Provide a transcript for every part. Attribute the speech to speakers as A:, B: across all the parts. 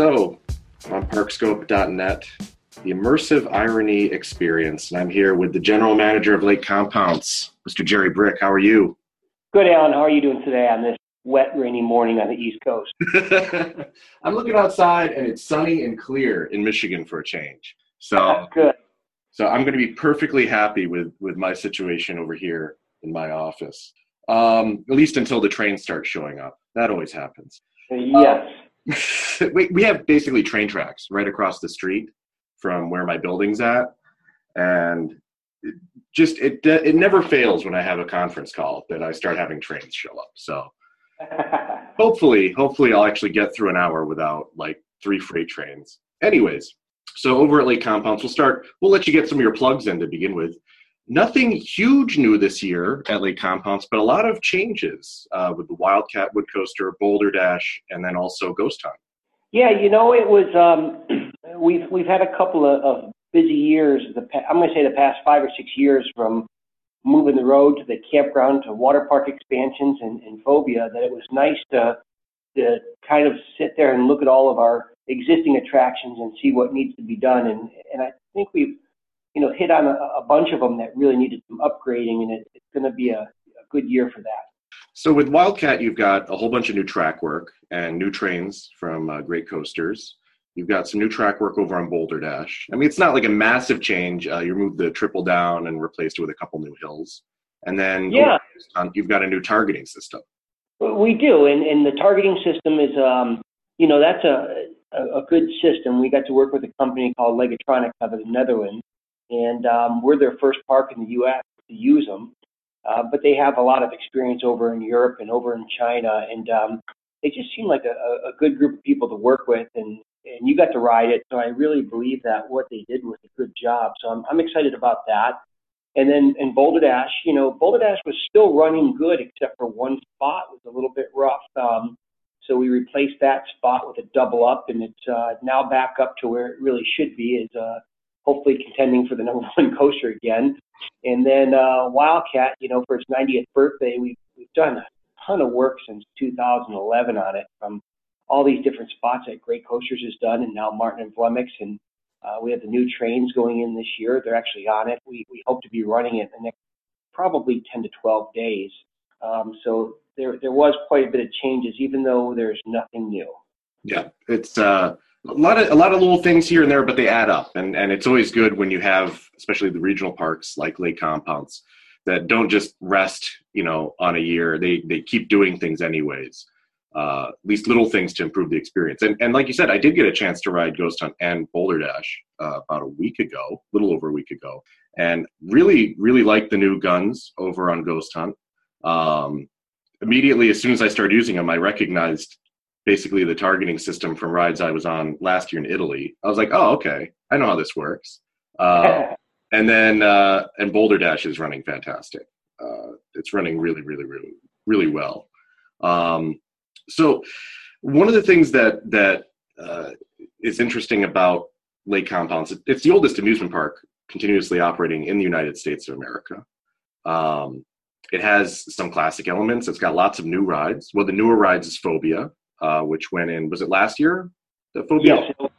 A: So, on parkscope.net, the immersive irony experience. And I'm here with the general manager of Lake Compounce, Mr. Jerry Brick. How are you?
B: Good, Alan. How are you doing today on this wet, rainy morning on the East Coast?
A: I'm looking outside and it's sunny and clear in Michigan for a change. So
B: That's good.
A: So I'm going to be perfectly happy with with my situation over here in my office. Um, at least until the trains start showing up. That always happens.
B: Yes.
A: we, we have basically train tracks right across the street from where my building's at and just it it never fails when i have a conference call that i start having trains show up so hopefully hopefully i'll actually get through an hour without like three freight trains anyways so over at lake Compounce, we'll start we'll let you get some of your plugs in to begin with nothing huge new this year at Lake Compounce, but a lot of changes uh, with the Wildcat Wood Coaster, Boulder Dash, and then also Ghost Hunt.
B: Yeah, you know, it was. Um, we've we've had a couple of, of busy years. The I'm going to say the past five or six years from moving the road to the campground to water park expansions and, and phobia. That it was nice to to kind of sit there and look at all of our existing attractions and see what needs to be done. And and I think we've you know, hit on a, a bunch of them that really needed some upgrading, and it, it's going to be a, a good year for that.
A: So with Wildcat, you've got a whole bunch of new track work and new trains from uh, Great Coasters. You've got some new track work over on Boulder Dash. I mean, it's not like a massive change. Uh, you removed the triple down and replaced it with a couple new hills. And then
B: yeah.
A: you've got a new targeting system.
B: We do, and, and the targeting system is, um, you know, that's a, a, a good system. We got to work with a company called Lagotronics out of the Netherlands, and um, we're their first park in the U.S. to use them. Uh, but they have a lot of experience over in Europe and over in China, and um, they just seem like a, a good group of people to work with. And and you got to ride it, so I really believe that what they did was a good job. So I'm I'm excited about that. And then in Boulder Dash, you know, Boulder Dash was still running good except for one spot was a little bit rough. Um, so we replaced that spot with a double up, and it's uh, now back up to where it really should be. Is uh, hopefully contending for the number one coaster again. And then uh, Wildcat, you know, for its 90th birthday, we've, we've done a ton of work since 2011 on it from all these different spots that Great Coasters has done, and now Martin and Vleminckx. And uh, we have the new trains going in this year. They're actually on it. We, we hope to be running it in the next probably 10 to 12 days. Um, so there, there was quite a bit of changes, even though there's nothing new.
A: Yeah, it's uh, a lot of a lot of little things here and there, but they add up, and and it's always good when you have, especially the regional parks like Lake Compounce, that don't just rest, you know, on a year. They they keep doing things anyways. Uh, at least little things to improve the experience. And and like you said, I did get a chance to ride Ghost Hunt and Boulder Dash uh, about a week ago, a little over a week ago, and really really liked the new guns over on Ghost Hunt. Um, immediately, as soon as I started using them, I recognized basically the targeting system from rides I was on last year in Italy. I was like, oh, okay, I know how this works. Uh, and then uh, and Boulder Dash is running fantastic. Uh, it's running really, really, really, really well. Um, so one of the things that that uh, is interesting about Lake Compounce, it's the oldest amusement park continuously operating in the United States of America. Um, it has some classic elements. It's got lots of new rides. Well, the newer rides is Phobia, uh, which went in. Was it last year?
B: The phobia. Yes,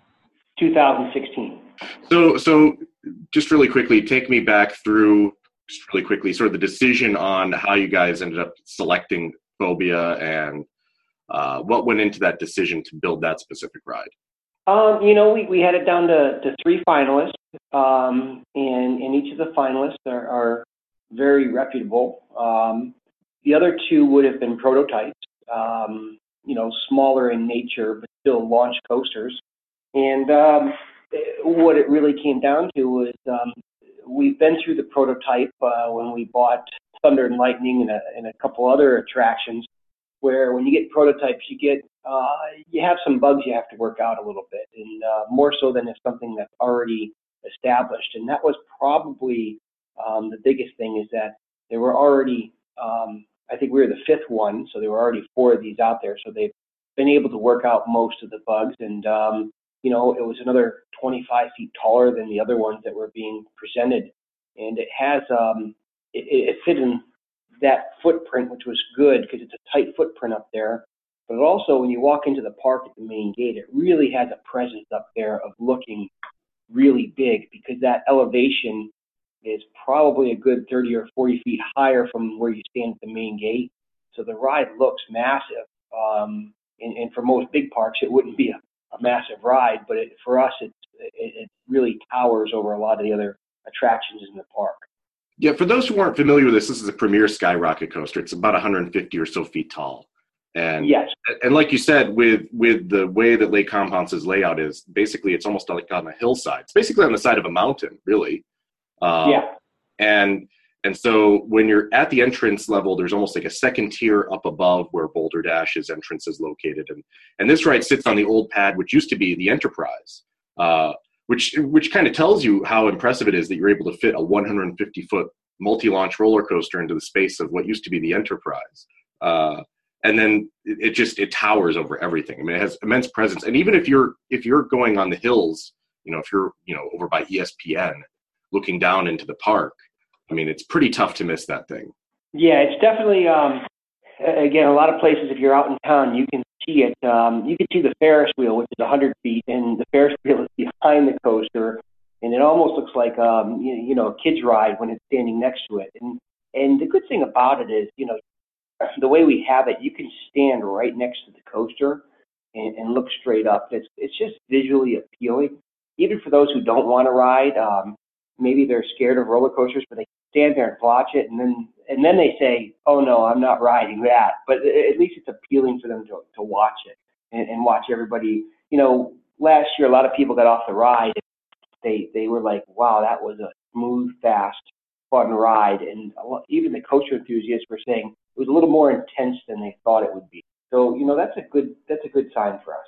B: 2016.
A: So, so just really quickly, take me back through just really quickly, sort of the decision on how you guys ended up selecting phobia and uh, what went into that decision to build that specific ride.
B: Um, you know, we, we had it down to, to three finalists, um, and, and each of the finalists are, are very reputable. Um, the other two would have been prototypes. Um, you know, smaller in nature, but still launch coasters. And um, what it really came down to was um, we've been through the prototype uh, when we bought Thunder and Lightning and a, and a couple other attractions, where when you get prototypes, you get uh, you have some bugs you have to work out a little bit, and uh, more so than if something that's already established. And that was probably um, the biggest thing is that there were already um, I think we were the fifth one, so there were already four of these out there. So they've been able to work out most of the bugs, and um, you know, it was another 25 feet taller than the other ones that were being presented, and it has um, it, it fit in that footprint, which was good because it's a tight footprint up there. But also, when you walk into the park at the main gate, it really has a presence up there of looking really big because that elevation is probably a good 30 or 40 feet higher from where you stand at the main gate. So the ride looks massive. Um, and, and for most big parks, it wouldn't be a, a massive ride, but it, for us, it, it really towers over a lot of the other attractions in the park.
A: Yeah, for those who aren't familiar with this, this is a premier skyrocket coaster. It's about 150 or so feet tall. And
B: yes,
A: and like you said, with with the way that Lake Compounce's layout is, basically it's almost like on a hillside. It's basically on the side of a mountain, really.
B: Um, yeah.
A: And and so when you're at the entrance level, there's almost like a second tier up above where Boulder Dash's entrance is located, and and this ride sits on the old pad, which used to be the Enterprise, uh, which which kind of tells you how impressive it is that you're able to fit a 150 foot multi-launch roller coaster into the space of what used to be the Enterprise. Uh, and then it just it towers over everything. I mean, it has immense presence. And even if you're if you're going on the hills, you know, if you're you know over by ESPN, looking down into the park, I mean, it's pretty tough to miss that thing.
B: Yeah, it's definitely um, again a lot of places. If you're out in town, you can see it. Um, you can see the Ferris wheel, which is 100 feet, and the Ferris wheel is behind the coaster, and it almost looks like um, you, you know a kid's ride when it's standing next to it. And and the good thing about it is, you know, the way we have it, you can stand right next to the coaster and, and look straight up. It's it's just visually appealing, even for those who don't want to ride. Um, maybe they're scared of roller coasters, but they stand there and watch it, and then and then they say, "Oh no, I'm not riding that." But at least it's appealing for them to to watch it and, and watch everybody. You know, last year a lot of people got off the ride. They they were like, "Wow, that was a smooth, fast, fun ride," and even the coaster enthusiasts were saying it was a little more intense than they thought it would be. So you know that's a good that's a good sign for us.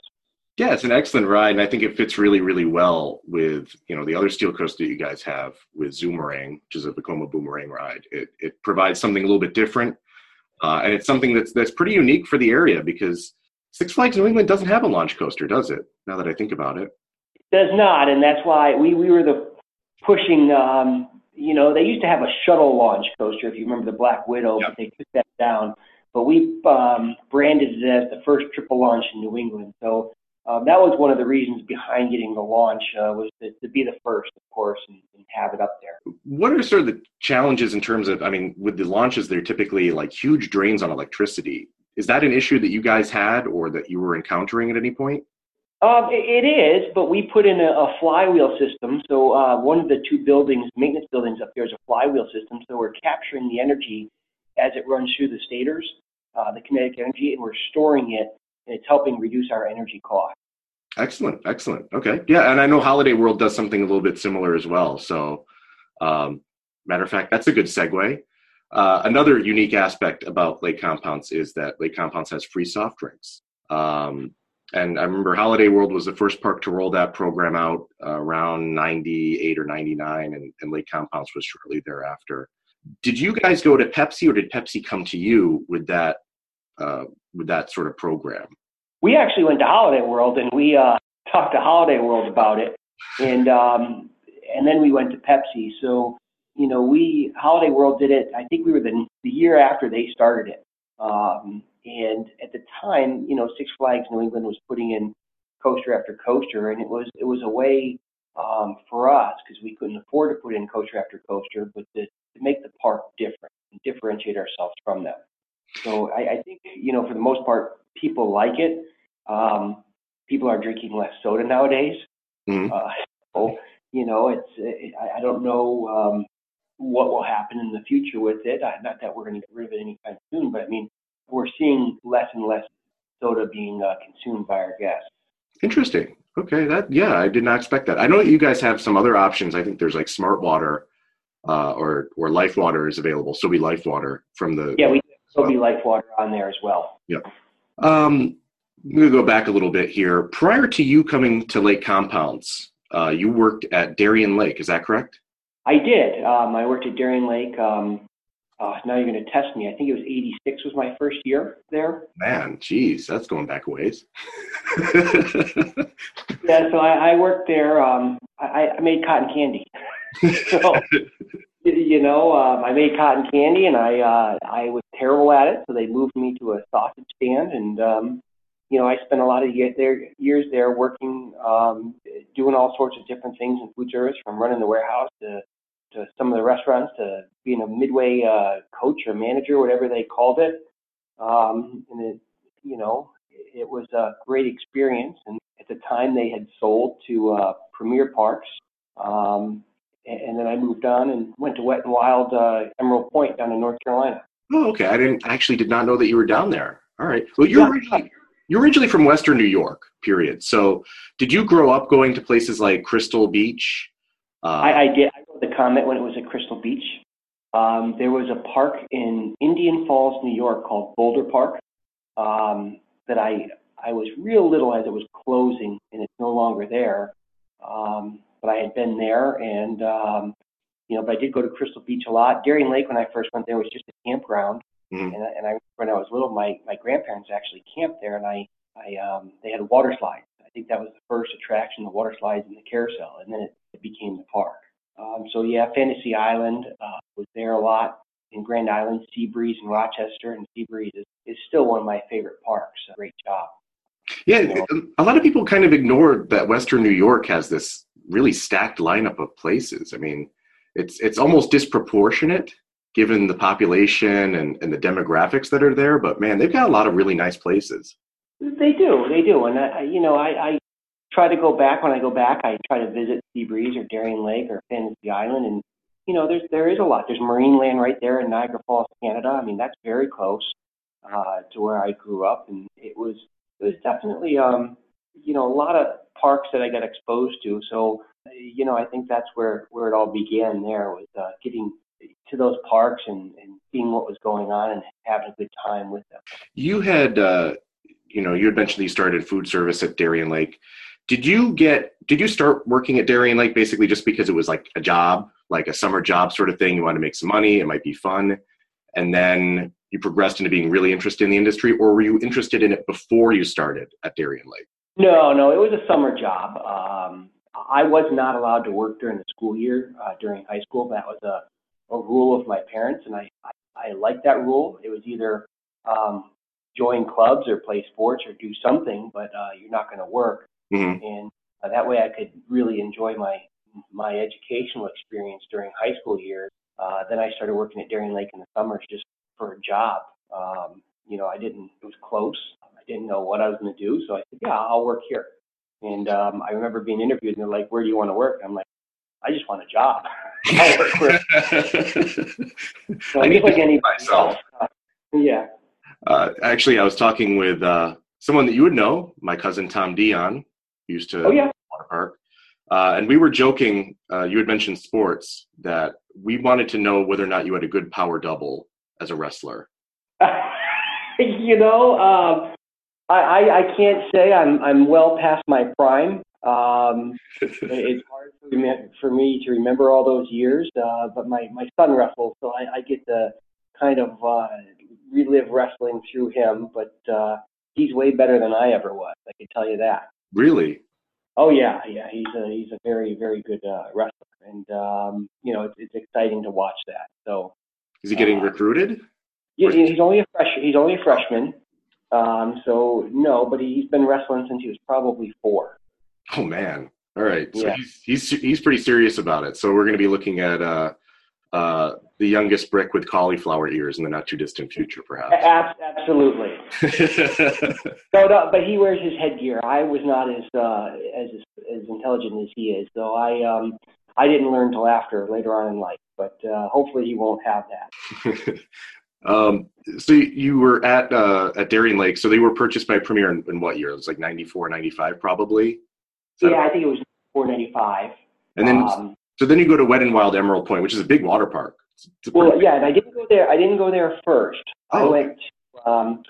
A: Yeah, it's an excellent ride, and I think it fits really, really well with you know the other steel coaster that you guys have with Zoomerang, which is a Vekoma Boomerang ride. It it provides something a little bit different, uh, and it's something that's that's pretty unique for the area because Six Flags New England doesn't have a launch coaster, does it? Now that I think about it,
B: it does not, and that's why we we were the pushing. Um, you know, they used to have a shuttle launch coaster, if you remember the Black Widow, yep. but they took that down. But we um, branded it as the first triple launch in New England. So um, that was one of the reasons behind getting the launch uh, was to, to, be the first, of course, and, and, have it up there.
A: What are sort of the challenges in terms of? I mean, with the launches, they're typically like huge drains on electricity. Is that an issue that you guys had, or that you were encountering at any point?
B: Um, it, it is, but we put in a, a flywheel system. So uh, one of the two buildings, maintenance buildings up there, is a flywheel system. So we're capturing the energy as it runs through the stators, uh, the kinetic energy, and we're storing it and it's helping reduce our energy cost.
A: Excellent, excellent. Okay, yeah, and I know Holiday World does something a little bit similar as well. So, um, matter of fact, that's a good segue. Uh, another unique aspect about Lake Compounce is that Lake Compounce has free soft drinks. Um, and I remember Holiday World was the first park to roll that program out uh, around 98 or 99, and, and Lake Compounce was shortly thereafter. Did you guys go to Pepsi, or did Pepsi come to you with that uh, with that sort of program?
B: We actually went to Holiday World and we uh, talked to Holiday World about it, and um, and then we went to Pepsi. So you know, we Holiday World did it. I think we were the the year after they started it, um, and at the time, you know, Six Flags New England was putting in coaster after coaster, and it was it was a way um, for us because we couldn't afford to put in coaster after coaster, but to, to make the park different and differentiate ourselves from them. So I, I think, you know, for the most part, people like it. Um, people are drinking less soda nowadays. Mm-hmm. Uh, so, you know, it's, it, I, I don't know um, what will happen in the future with it. I, not that we're going to get rid of it anytime soon, but I mean, we're seeing less and less soda being uh, consumed by our guests.
A: Interesting. Okay, that yeah, I did not expect that. I know that you guys have some other options. I think there's like Smart Water, uh, or or Life Water is available. So be Life Water from the
B: yeah, we There'll be life water on there as well.
A: Yeah. Um, I'm going to go back a little bit here. Prior to you coming to Lake Compounce, uh, you worked at Darien Lake. Is that correct?
B: I did. Um, I worked at Darien Lake um, uh, now you're going to test me. I think it was 86 was my first year there.
A: Man, geez, that's going back a ways.
B: yeah, so I, I worked there. Um, I, I made cotton candy. so, you know, um, I made cotton candy, and I uh, I was terrible at it. So they moved me to a sausage stand, and um, you know, I spent a lot of year there, years there working, um, doing all sorts of different things in food service, from running the warehouse to to some of the restaurants to being a midway uh, coach or manager, whatever they called it. Um, and it, you know, it was a great experience. And at the time, they had sold to uh, Premier Parks. Um, and, and then I moved on and went to Wet and Wild uh, Emerald Point down in North Carolina.
A: Oh, okay. I didn't actually did not know that you were down there. All right. Well, you're yeah. originally you're originally from Western New York. Period. So, did you grow up going to places like Crystal Beach?
B: Uh, I, I did. I wrote the Comet when it was at Crystal Beach. Um, there was a park in Indian Falls, New York called Boulder Park um, that I I was real little as it was closing and it's no longer there. Um, but I had been there and um, you know, but I did go to Crystal Beach a lot. Darien Lake when I first went there was just a campground. Mm-hmm. And, and I when I was little, my my grandparents actually camped there, and I I um, they had a water slides. I think that was the first attraction, the water slides and the carousel, and then it, it became the park. Um, so yeah, Fantasy Island uh, was there a lot in Grand Island, Seabreeze in Rochester, and Seabreeze is, is still one of my favorite parks. A great job.
A: Yeah, you know, a lot of people kind of ignored that Western New York has this really stacked lineup of places. I mean, it's it's almost disproportionate given the population and, and the demographics that are there. But man, they've got a lot of really nice places.
B: They do, they do, and I, you know, I, I try to go back when I go back. I try to visit Sea Breeze or Darien Lake or Fantasy Island, and you know, there's there is a lot. There's Marineland right there in Niagara Falls, Canada. I mean, that's very close uh, to where I grew up, and it was was definitely um, you know a lot of parks that I got exposed to. So you know, I think that's where where it all began. There was uh, getting to those parks and, and seeing what was going on and having a good time with them.
A: You had, uh, you know, you had mentioned you started food service at Darien Lake. Did you get did you start working at Darien Lake basically just because it was like a job, like a summer job sort of thing? You wanted to make some money, it might be fun, and then you progressed into being really interested in the industry, or were you interested in it before you started at Darien Lake?
B: No, no, it was a summer job. Um, I was not allowed to work during the school year uh, during high school. That was a, a rule of my parents, and I, I, I liked that rule. It was either um, join clubs or play sports or do something, but uh, you're not going to work. Mm-hmm. And uh, that way I could really enjoy my my educational experience during high school years. Uh, then I started working at Darien Lake in the summers just for a job. Um, you know, I didn't, it was close. I didn't know what I was going to do. So I said, yeah, I'll work here. And um, I remember being interviewed and they're like, where do you want to work? And I'm like, I just want a job. Work where.
A: so I need like any myself.
B: Uh, yeah.
A: Uh, actually, I was talking with uh, someone that you would know, my cousin Tom Dion, used to
B: oh, yeah.
A: water park. Uh, and we were joking, uh, you had mentioned sports, that we wanted to know whether or not you had a good power double as a wrestler.
B: you know, um, I, I, I, can't say I'm, I'm well past my prime. Um, it's hard for me, for me to remember all those years, uh, but my, my son wrestles, so I, I get to kind of uh, relive wrestling through him, but uh, he's way better than I ever was. I can tell you that.
A: Really?
B: Oh yeah, yeah. He's a he's a very very good uh, wrestler, and um, you know it's, it's exciting to watch that. So
A: is he getting uh, recruited?
B: Yeah, he's only a fresh he's only a freshman. Um, so no, but he's been wrestling since he was probably four.
A: Oh man! All right, so yeah. he's he's he's pretty serious about it. So we're going to be looking at uh, uh, the youngest brick with cauliflower ears in the not too distant future, perhaps.
B: Absolutely. so, no, but he wears his headgear. I was not as uh, as as intelligent as he is, so I um, I didn't learn till after later on in life. But uh, hopefully, he won't have that.
A: um, so you were at uh, at Darien Lake. So they were purchased by Premier in, in what year? It was like 94, 95 probably.
B: Yeah, I think it was four ninety five.
A: And then um, so then you go to Wet and Wild Emerald Point, which is a big water park.
B: Well, yeah, and I didn't go there. I didn't go there first. Oh. I went to um,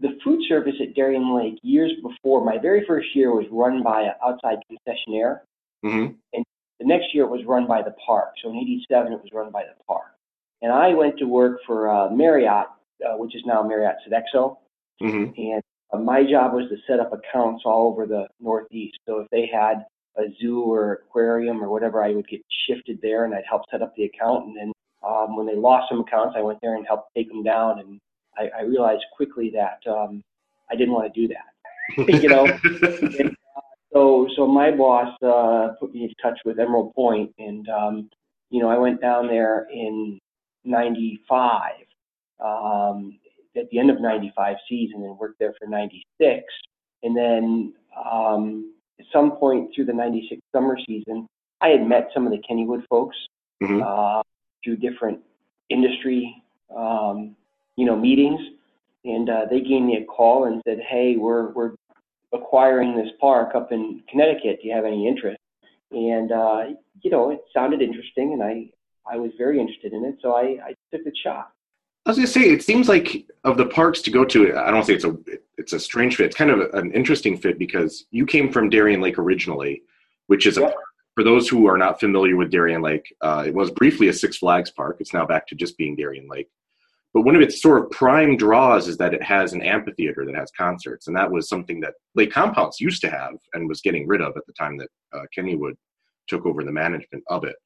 B: the food service at Darien Lake years before. My very first year was run by an outside concessionaire, mm-hmm. and the next year it was run by the park. So in '87, it was run by the park. and I went to work for uh, Marriott, uh, which is now Marriott Sodexo,
A: hmm
B: and uh, my job was to set up accounts all over the Northeast. So if they had a zoo or aquarium or whatever, I would get shifted there, and I'd help set up the account. And then um, when they lost some accounts, I went there and helped take them down. And I, I realized quickly that um, I didn't want to do that. you know, and, so so my boss uh, put me in touch with Emerald Point, and um, you know I went down there in '95, um, at the end of '95 season, and worked there for '96, and then um, at some point through the '96 summer season, I had met some of the Kennywood folks
A: Mhm.
B: uh, through different industry, um, you know, meetings, and uh, they gave me a call and said, "Hey, we're we're acquiring this park up in Connecticut. Do you have any interest?" And uh, you know, it sounded interesting, and I I was very interested in it, so I, I took the shot.
A: I was gonna say, it seems like of the parks to go to, I don't say it's a it's a strange fit. It's kind of an interesting fit because you came from Darien Lake originally, which is a
B: Yep.
A: for those who are not familiar with Darien Lake, uh, it was briefly a Six Flags park. It's now back to just being Darien Lake. But one of its sort of prime draws is that it has an amphitheater that has concerts, and that was something that Lake Compounce used to have and was getting rid of at the time that uh, Kennywood took over the management of it.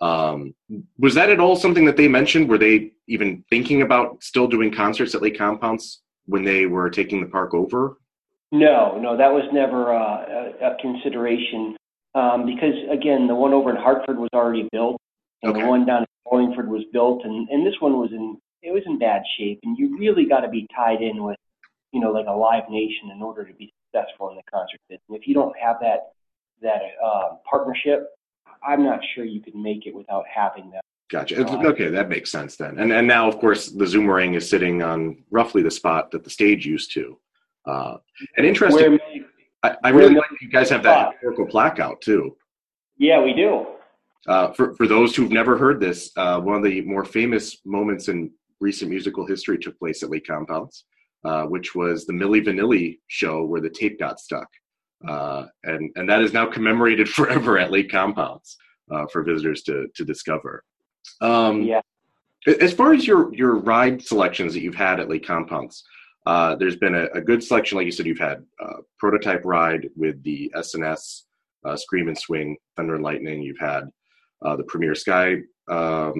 A: Um, was that at all something that they mentioned? Were they even thinking about still doing concerts at Lake Compounce when they were taking the park over?
B: No, no, that was never uh, a, a consideration um, because again, the one over in Hartford was already built, and
A: Okay.
B: the one down in Wallingford was built, and, and this one was in it was in bad shape, and you really got to be tied in with, you know, like a Live Nation in order to be successful in the concert business. If you don't have that that uh, partnership, I'm not sure you could make it without having that.
A: Gotcha.
B: Uh,
A: Okay, that makes sense then. And and now, of course, the Zoomerang is sitting on roughly the spot that the stage used to. Uh, and interesting,
B: Where,
A: I, I really like you guys have that historical plaque out too.
B: yeah, we do.
A: Uh, for for those who've never heard this, uh, one of the more famous moments in recent musical history took place at Lake Compounce, uh, which was the Milli Vanilli show where the tape got stuck, uh, and and that is now commemorated forever at Lake Compounce uh, for visitors to to discover. Um,
B: Yeah.
A: as far as your your ride selections that you've had at Lake Compounce, uh, there's been a, a good selection. Like you said, you've had uh, prototype ride with the SNS uh, Scream and Swing Thunder and Lightning. You've had uh, the Premier Sky um,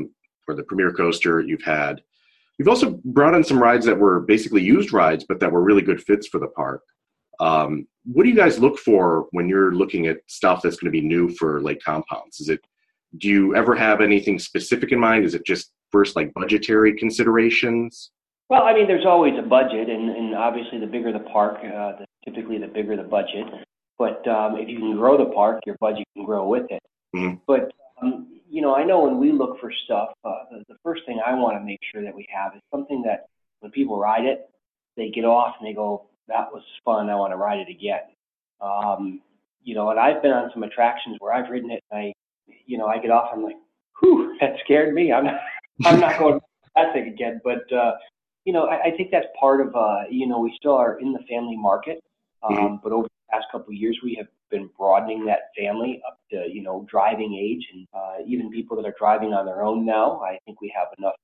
A: or the Premier Coaster. You've had you've also brought in some rides that were basically used rides, but that were really good fits for the park. Um, what do you guys look for when you're looking at stuff that's going to be new for Lake Compounce? Is it do you ever have anything specific in mind? Is it just first like budgetary considerations?
B: Well, I mean, there's always a budget, and, and obviously, the bigger the park, uh, the, typically the bigger the budget. But um, if you can grow the park, your budget can grow with it.
A: Mhm.
B: But um, you know, I know when we look for stuff, uh, the, the first thing I want to make sure that we have is something that when people ride it, they get off and they go, "That was fun. I want to ride it again." Um, you know, and I've been on some attractions where I've ridden it, and I, you know, I get off, I'm like, "Whew, that scared me. I'm not, I'm not going that thing again." But uh, you know, I, I think that's part of, uh, you know, we still are in the family market, um, but over the past couple of years, we have been broadening that family up to, you know, driving age and uh, even people that are driving on their own now. I think we have enough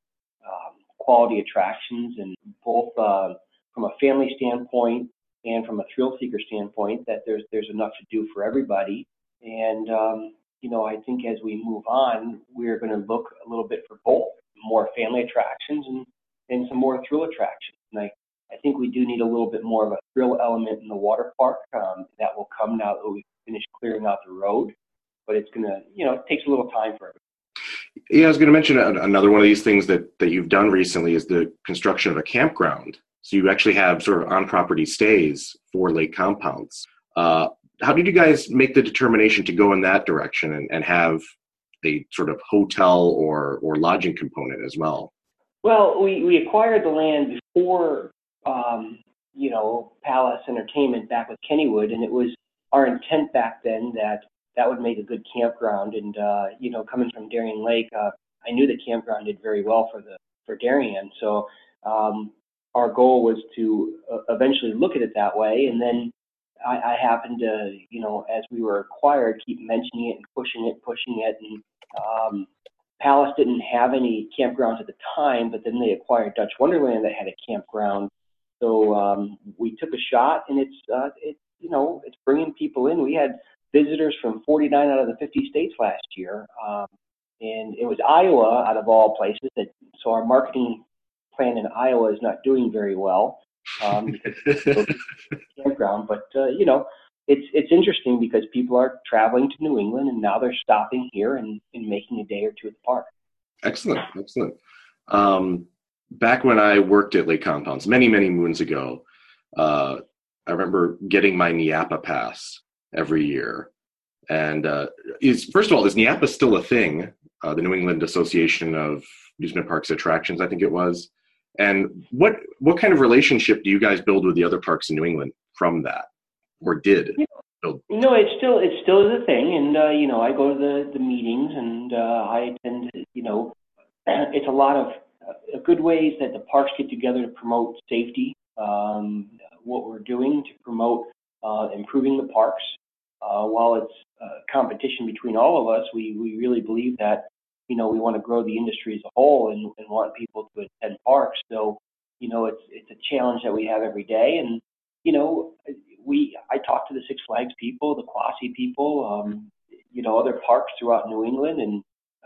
B: um, quality attractions and both uh, from a family standpoint and from a thrill seeker standpoint that there's there's enough to do for everybody. And um, you know, I think as we move on, we're going to look a little bit for both more family attractions and and some more thrill attractions. And I, I think we do need a little bit more of a thrill element in the water park. Um, that will come now that we finish clearing out the road. But it's going to, you know, it takes a little time for it.
A: Yeah, I was going to mention another one of these things that, that you've done recently is the construction of a campground. So you actually have sort of on property stays for lake Compounce. Uh, how did you guys make the determination to go in that direction and, and have a sort of hotel or, or lodging component as well?
B: Well, we, we acquired the land before, um, you know, Palace Entertainment back with Kennywood, and it was our intent back then that that would make a good campground. And uh, you know, coming from Darien Lake, uh, I knew the campground did very well for the for Darien. So um, our goal was to uh, eventually look at it that way, and then I, I happened to, you know, as we were acquired, keep mentioning it and pushing it, pushing it, and um, Palace didn't have any campgrounds at the time, but then they acquired Dutch Wonderland that had a campground. So um, we took a shot, and it's uh, it you know it's bringing people in. We had visitors from 49 out of the 50 states last year, um, and it was Iowa out of all places. That, so our marketing plan in Iowa is not doing very well um, campground. But uh, you know, it's it's interesting because people are traveling to New England and now they're stopping here and, and making a day or two at the park.
A: Excellent, excellent. Um, back when I worked at Lake Compounce many many moons ago, uh, I remember getting my NEAAPA pass every year. And uh, is first of all, is NEAAPA still a thing? Uh, the New England Association of Amusement Parks Attractions, I think it was. And what what kind of relationship do you guys build with the other parks in New England from that? or did
B: build? No, it's still it still is a thing, and uh, you know I go to the the meetings and uh, I attend. You know, it's a lot of uh, good ways that the parks get together to promote safety. Um, what we're doing to promote uh, improving the parks. Uh, while it's a competition between all of us, we we really believe that you know we want to grow the industry as a whole and, and want people to attend parks. So you know it's it's a challenge that we have every day, and you know we I talk to the Six Flags people, the Quassy people, um, you know, other parks throughout New England, and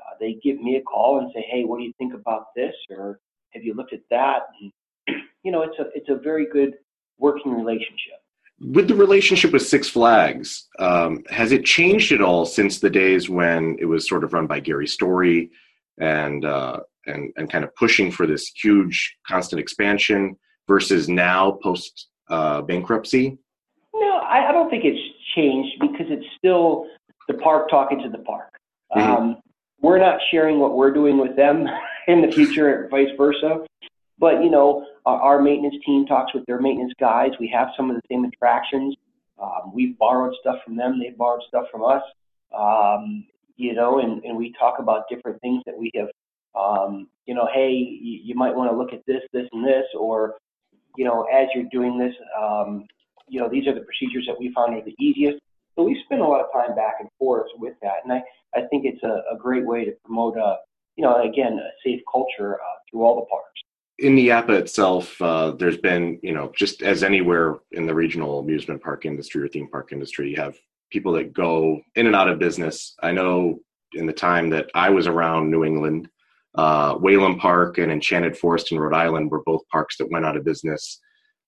B: uh, they give me a call and say, "Hey, what do you think about this?" or "Have you looked at that?" And you know, it's a it's a very good working relationship.
A: With the relationship with Six Flags, um, has it changed at all since the days when it was sort of run by Gary Story and uh, and and kind of pushing for this huge constant expansion versus now post uh, bankruptcy?
B: No, I, I don't think it's changed because it's still the park talking to the park. Mm-hmm. Um, we're not sharing what we're doing with them in the future, vice versa. But you know, our, our maintenance team talks with their maintenance guys. We have some of the same attractions. Um, we've borrowed stuff from them. They've borrowed stuff from us. Um, you know, and, and we talk about different things that we have. Um, you know, hey, you, you might want to look at this, this, and this, or you know, as you're doing this, um, you know, these are the procedures that we found are the easiest. So we spend a lot of time back and forth with that, and I, I think it's a, a great way to promote a, you know, again, a safe culture uh, through all the parks.
A: In NEAAPA itself, uh, there's been, you know, just as anywhere in the regional amusement park industry or theme park industry, you have people that go in and out of business. I know in the time that I was around New England, uh, Park and Enchanted Forest in Rhode Island were both parks that went out of business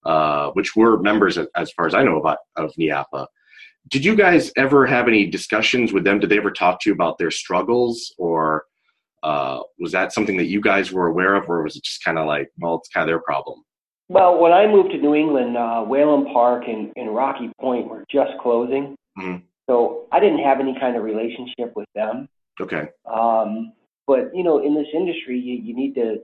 A: uh, which were members, as far as I know, about of NEAAPA. Did you guys ever have any discussions with them? Did they ever talk to you about their struggles, or uh, was that something that you guys were aware of, or was it just kind of like, well, it's kind of their problem?
B: Well, when I moved to New England, uh, Whalom Park and, and Rocky Point were just closing. Mm-hmm. So I didn't have any kind of relationship with them.
A: Okay.
B: Um, but you know, in this industry, you, you need to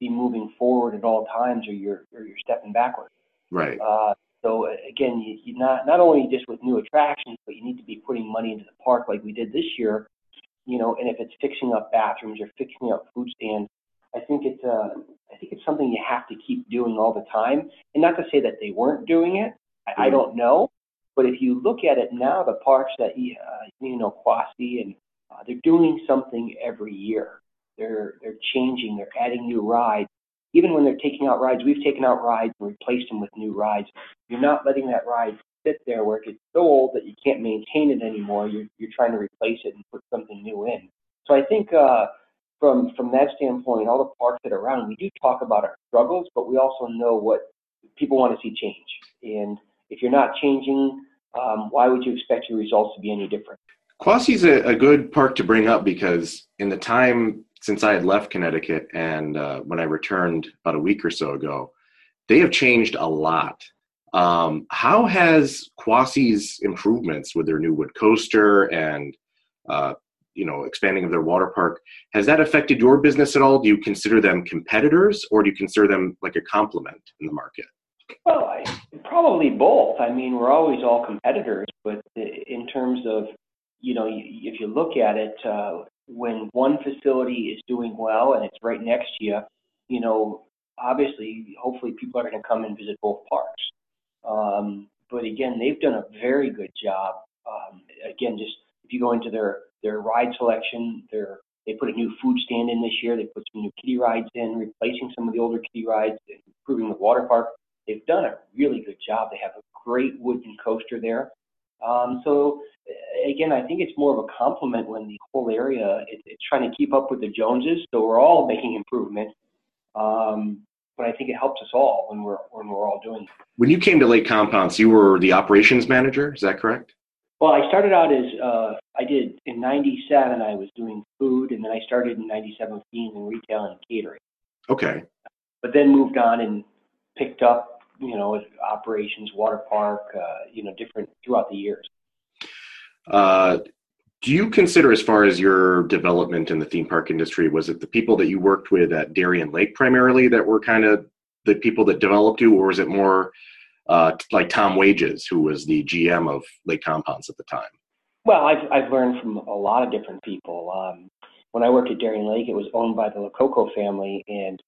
B: be moving forward at all times, or you're or you're stepping backwards.
A: Right.
B: Uh, so again, you, you not not only just with new attractions, but you need to be putting money into the park like we did this year. You know, and if it's fixing up bathrooms or fixing up food stands, I think it's uh, I think it's something you have to keep doing all the time. And not to say that they weren't doing it, I, mm-hmm. I don't know. But if you look at it now, the parks that uh, you know, Quassy and uh, they're doing something every year. They're they're changing. They're adding new rides even when they're taking out rides, we've taken out rides and replaced them with new rides. You're not letting that ride sit there where it gets so old that you can't maintain it anymore. You're, you're trying to replace it and put something new in. So I think uh, from from that standpoint, all the parks that are around, we do talk about our struggles, but we also know what people want to see change. And if you're not changing, um, why would you expect your results to be any different?
A: Quassy is a, a good park to bring up because in the time since I had left Connecticut and uh, when I returned about a week or so ago, they have changed a lot. Um, how has Quassy's improvements with their new wood coaster and uh, you know expanding of their water park has that affected your business at all? Do you consider them competitors or do you consider them like a complement in the market?
B: Well, I, probably both. I mean, we're always all competitors, but in terms of you know, if you look at it, uh, when one facility is doing well and it's right next to you, you know, obviously, hopefully people are going to come and visit both parks. Um, but again, they've done a very good job. Um, again, just if you go into their their ride selection, their they put a new food stand in this year. They put some new kiddie rides in, replacing some of the older kiddie rides, improving the water park. They've done a really good job. They have a great wooden coaster there. Um, so again, I think it's more of a compliment when the whole area is, is trying to keep up with the Joneses. So we're all making improvements. Um, but I think it helps us all when we're when we're all doing. It.
A: When you came to Lake Compounce, you were the operations manager. Is that correct?
B: Well, I started out as uh, I did in '97. I was doing food, and then I started in '97 being in retail and catering.
A: Okay.
B: But then moved on and picked up, you know, operations, water park, uh, you know, different throughout the years.
A: Uh, do you consider, as far as your development in the theme park industry, was it the people that you worked with at Darien Lake primarily that were kind of the people that developed you, or was it more uh, like Tom Wages, who was the GM of Lake Compounce at the time?
B: Well, I've, I've learned from a lot of different people. Um, when I worked at Darien Lake, it was owned by the Lococo family, and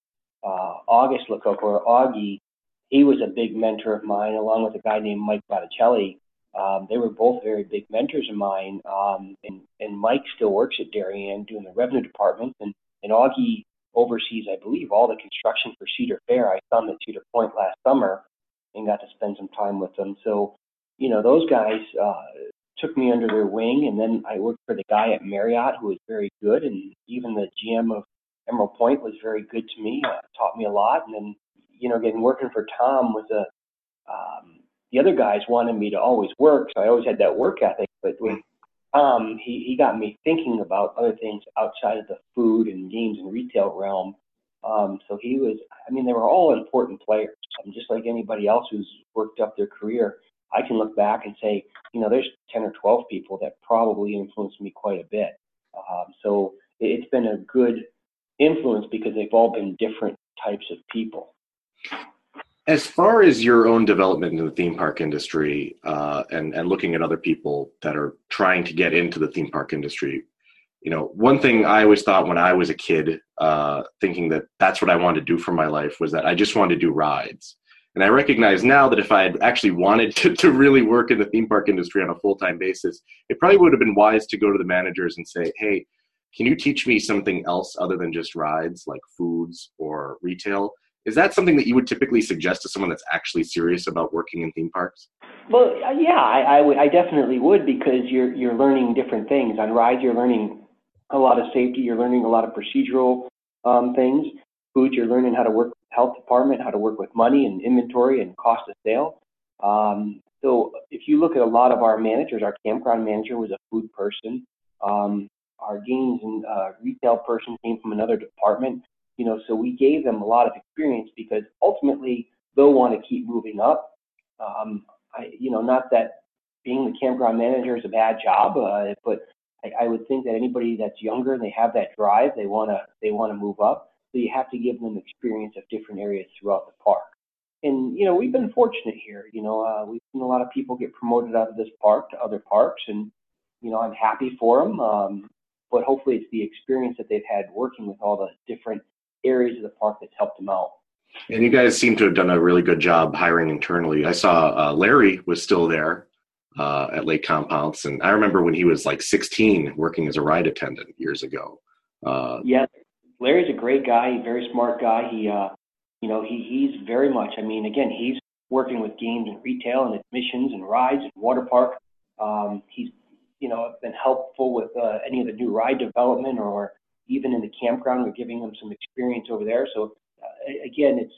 B: uh, August Lococo, or Augie, he was a big mentor of mine, along with a guy named Mike Botticelli. Um, they were both very big mentors of mine, um, and, and Mike still works at Darien doing the revenue department, and, and Augie oversees, I believe, all the construction for Cedar Fair. I saw him at Cedar Point last summer, and got to spend some time with them. So, you know, those guys uh, took me under their wing, and then I worked for the guy at Marriott who was very good, and even the GM of Emerald Point was very good to me, uh, taught me a lot, and then, you know, again, working for Tom was a um, the other guys wanted me to always work, so I always had that work ethic. But with Tom, he he got me thinking about other things outside of the food and games and retail realm, um, so he was, I mean, they were all important players. Um, just like anybody else who's worked up their career, I can look back and say, you know, there's 10 or 12 people that probably influenced me quite a bit. Um, so it's been a good influence because they've all been different types of people.
A: As far as your own development in the theme park industry uh, and, and looking at other people that are trying to get into the theme park industry, you know, one thing I always thought when I was a kid, uh, thinking that that's what I wanted to do for my life, was that I just wanted to do rides. And I recognize now that if I had actually wanted to, to really work in the theme park industry on a full time basis, it probably would have been wise to go to the managers and say, hey, can you teach me something else other than just rides, like foods or retail? Is that something that you would typically suggest to someone that's actually serious about working in theme parks?
B: Well, yeah, I, I would. I definitely would because you're you're learning different things on rides. You're learning a lot of safety. You're learning a lot of procedural um, things. Food, you're learning how to work with health department, how to work with money and inventory and cost of sale. Um, so if you look at a lot of our managers, our campground manager was a food person. Um, our games and uh, retail person came from another department. You know, so we gave them a lot of experience because ultimately they'll want to keep moving up. Um, I, you know, not that being the campground manager is a bad job, uh, but I, I would think that anybody that's younger and they have that drive, they want to they want to move up. So you have to give them experience of different areas throughout the park. And you know, we've been fortunate here. You know, uh, we've seen a lot of people get promoted out of this park to other parks, and you know, I'm happy for them. Um, but hopefully, it's the experience that they've had working with all the different areas of the park that's helped them out.
A: And you guys seem to have done a really good job hiring internally. I saw uh, Larry was still there uh, at Lake Compounce, and I remember when he was like 16 working as a ride attendant years ago.
B: Uh, yeah, Larry's a great guy, very smart guy. He, uh, you know, he he's very much. I mean, again, he's working with games and retail and admissions and rides and water park. Um, he's, you know, been helpful with uh, any of the new ride development or even in the campground. We're giving them some experience over there. So uh, again, it's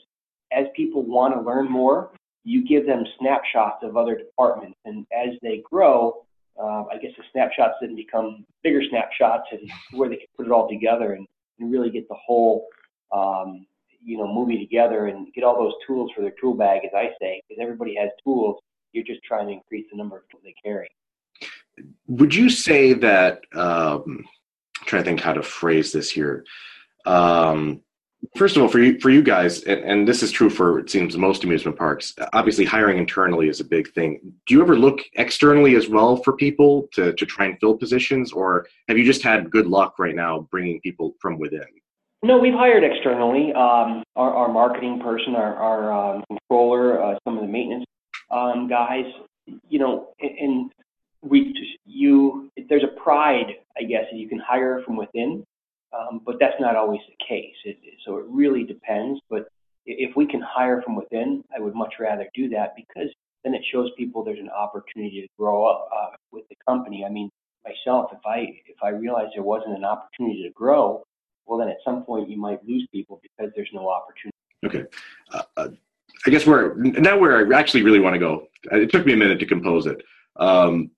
B: as people want to learn more, you give them snapshots of other departments, and as they grow, uh, I guess the snapshots then become bigger snapshots, and where they can put it all together and, and really get the whole, um, you know, movie together and get all those tools for their tool bag, as I say, because everybody has tools. You're just trying to increase the number of tools they carry.
A: Would you say that? Um, trying to think how to phrase this here. Um, First of all, for you, for you guys, and, and, this is true for it seems most amusement parks. Obviously, hiring internally is a big thing. Do you ever look externally as well for people to to try and fill positions, or have you just had good luck right now bringing people from within?
B: No, we've hired externally. Um, our, our, marketing person, our, our um, controller, uh, some of the maintenance um, guys. You know, and we you there's a pride, I guess, that you can hire from within um, but that's not always the case. It, so it really depends. But if we can hire from within, I would much rather do that because then it shows people there's an opportunity to grow up uh, with the company. I mean, myself, if I if I realized there wasn't an opportunity to grow, well, then at some point you might lose people because there's no opportunity.
A: Okay. Uh, uh, I guess where now where I actually really want to go. It took me a minute to compose it. Um,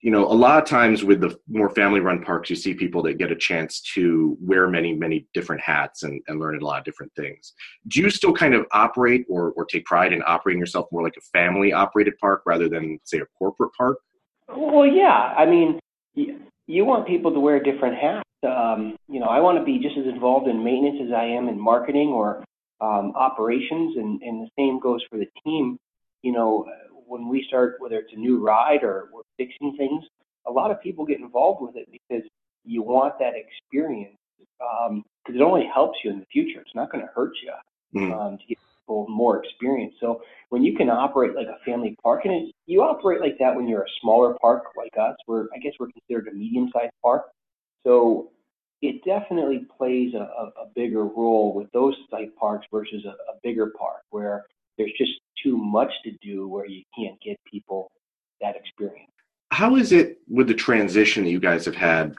A: you know, a lot of times with the more family run parks, you see people that get a chance to wear many, many different hats and, and learn a lot of different things. Do you still kind of operate or, or take pride in operating yourself more like a family operated park rather than, say, a corporate park?
B: Well, yeah. I mean, you want people to wear different hats. Um, you know, I want to be just as involved in maintenance as I am in marketing or um, operations, and, and the same goes for the team. You know, when we start, whether it's a new ride or we're fixing things, a lot of people get involved with it because you want that experience because um, it only helps you in the future. It's not going to hurt you mm. um, to get people more experience. So when you can operate like a family park, and you operate like that when you're a smaller park like us, we're I guess we're considered a medium-sized park. So it definitely plays a, a, a bigger role with those type parks versus a, a bigger park where there's just too much to do where you can't get people that experience.
A: How is it with the transition that you guys have had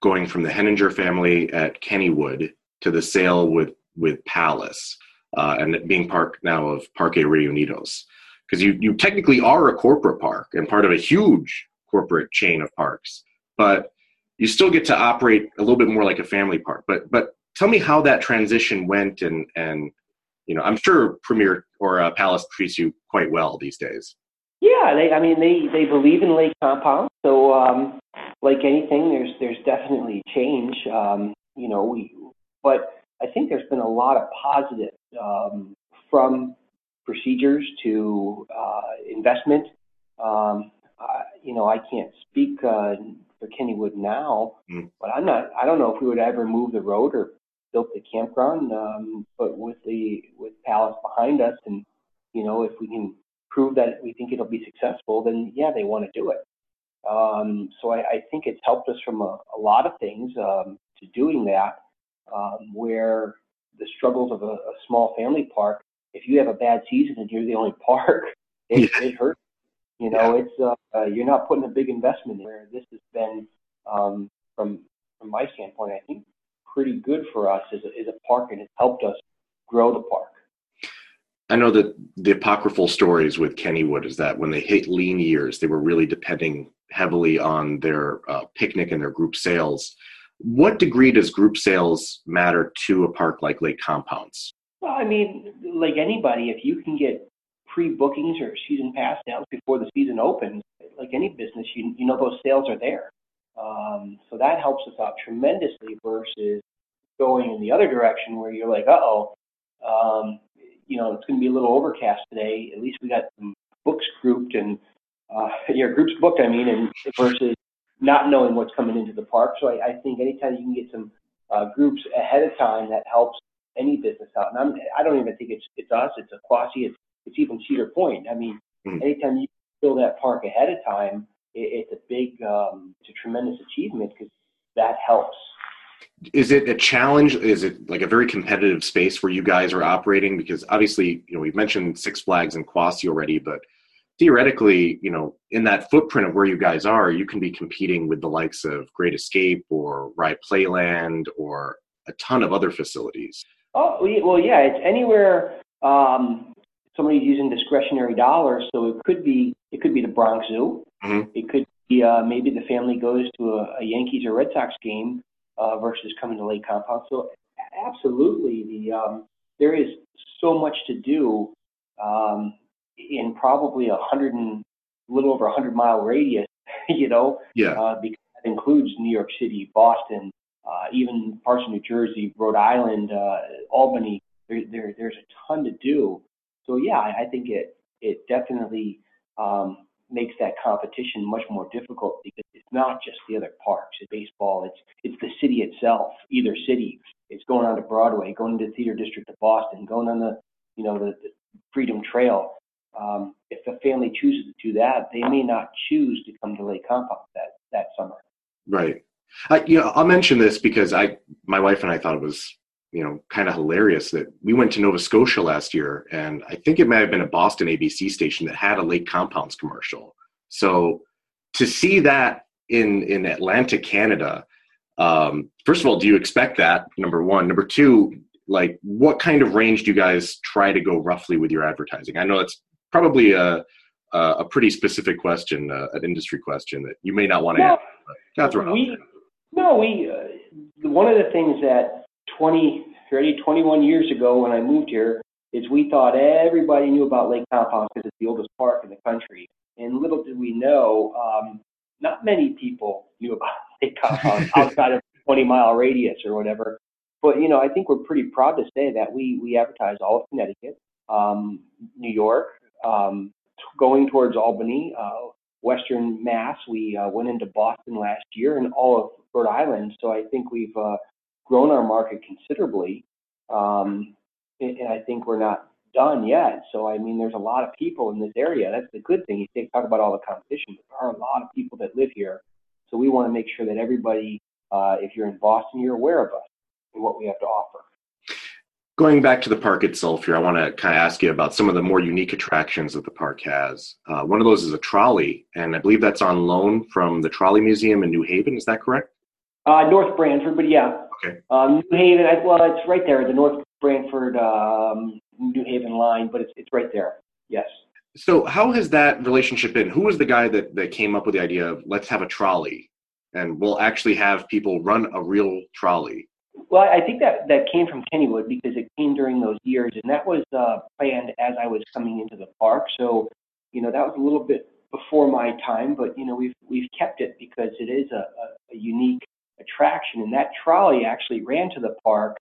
A: going from the Henninger family at Kennywood to the sale with with Palace uh, and being part now of Parques Reunidos? Because you you technically are a corporate park and part of a huge corporate chain of parks, but you still get to operate a little bit more like a family park. But but tell me how that transition went and and you know, I'm sure Premier or uh, Palace treats you quite well these days.
B: Yeah, they. I mean, they they believe in Lake Compounce. So, um, like anything, there's there's definitely change. Um, you know, we, but I think there's been a lot of positive um, from procedures to uh, investment. Um, I, you know, I can't speak uh, for Kennywood now, mm. but I'm not. I don't know if we would ever move the road or built the campground, um, but with the with Palace behind us, and you know, if we can prove that we think it'll be successful, then yeah, they want to do it. Um, so I, I, think it's helped us from a, a lot of things um, to doing that. Um, where the struggles of a, a, small family park, if you have a bad season and you're the only park, it, yeah. it hurts. You know, yeah. it's uh, you're not putting a big investment in where this has been um, from from my standpoint. I think pretty good for us as a, as a park, and it's helped us grow the park.
A: I know that the apocryphal stories with Kennywood is that when they hit lean years, they were really depending heavily on their uh, picnic and their group sales. What degree does group sales matter to a park like Lake Compounce?
B: Well, I mean, like anybody, if you can get pre-bookings or season pass sales before the season opens, like any business, you you know those sales are there. Um, so that helps us out tremendously versus going in the other direction where you're like, uh oh, um, you know, it's going to be a little overcast today. At least we got some books grouped and uh, your group's booked, I mean, and versus not knowing what's coming into the park. So I, I think anytime you can get some uh, groups ahead of time, that helps any business out. And I'm, I don't even think it's it's us, it's Quassy, it's it's even Cedar Point. I mean, mm-hmm. anytime you fill that park ahead of time, it, it's a big, um, it's a tremendous achievement because that helps.
A: Is it a challenge? Is it like a very competitive space where you guys are operating? Because obviously, you know, we've mentioned Six Flags and Quassy already, but theoretically, you know, in that footprint of where you guys are, you can be competing with the likes of Great Escape or Rye Playland or a ton of other facilities.
B: Oh well, yeah, it's anywhere um, somebody's using discretionary dollars, so it could be it could be the Bronx Zoo, mm-hmm. it could be uh, maybe the family goes to a, a Yankees or Red Sox game uh, versus coming to Lake Compounce. So absolutely, the um, there is so much to do um, in probably a hundred and a little over a hundred mile radius. You know,
A: yeah,
B: uh, because that includes New York City, Boston, uh, even parts of New Jersey, Rhode Island, uh, Albany. There, there, there's a ton to do. So yeah, I, I think it it definitely um, makes that competition much more difficult because it's not just the other parks. It's baseball. It's it's the city itself. Either city. It's going on to Broadway, going to Theater District of Boston, going on the you know the, the Freedom Trail. Um, if a family chooses to do that, they may not choose to come to Lake Compounce that that summer.
A: Right. Uh, you know, I'll mention this because I, my wife and I thought it was, you know, kind of hilarious that we went to Nova Scotia last year, and I think it might have been a Boston ABC station that had a Lake Compounce commercial. So to see that in in Atlantic, Canada, um, first of all, do you expect that? Number one. Number two, like, what kind of range do you guys try to go roughly with your advertising? I know it's probably a a pretty specific question, uh, an industry question that you may not want to no, answer.
B: We, no, we. Uh, one of the things that 20, 30, 21 years ago when I moved here is we thought everybody knew about Lake Compounce because it's the oldest park in the country. And little did we know, um, not many people knew about Lake Compounce outside of 20 mile radius or whatever. But you know, I think we're pretty proud to say that we we advertise all of Connecticut, um, New York, um, going towards Albany, uh, Western Mass. We uh, went into Boston last year and all of Rhode Island. So I think we've uh, grown our market considerably. Um, and, and I think we're not done yet. So I mean, there's a lot of people in this area. That's the good thing. You think, talk about all the competition, but there are a lot of people that live here. So we want to make sure that everybody, uh, if you're in Boston, you're aware of us and what we have to offer.
A: Going back to the park itself here, I want to kind of ask you about some of the more unique attractions that the park has. Uh, one of those is a trolley, and I believe that's on loan from the Trolley Museum in New Haven. Is that correct?
B: Uh, North Branford, but yeah. Okay. Um, New Haven, well, it's right there, the North Branford um, New Haven line, but it's it's right there. Yes.
A: So, how has that relationship been? Who was the guy that that came up with the idea of let's have a trolley, and we'll actually have people run a real trolley?
B: Well, I think that that came from Kennywood because it came during those years, and that was uh, planned as I was coming into the park. So, you know, that was a little bit before my time, but you know, we've we've kept it because it is a, a, a unique attraction. And that trolley actually ran to the park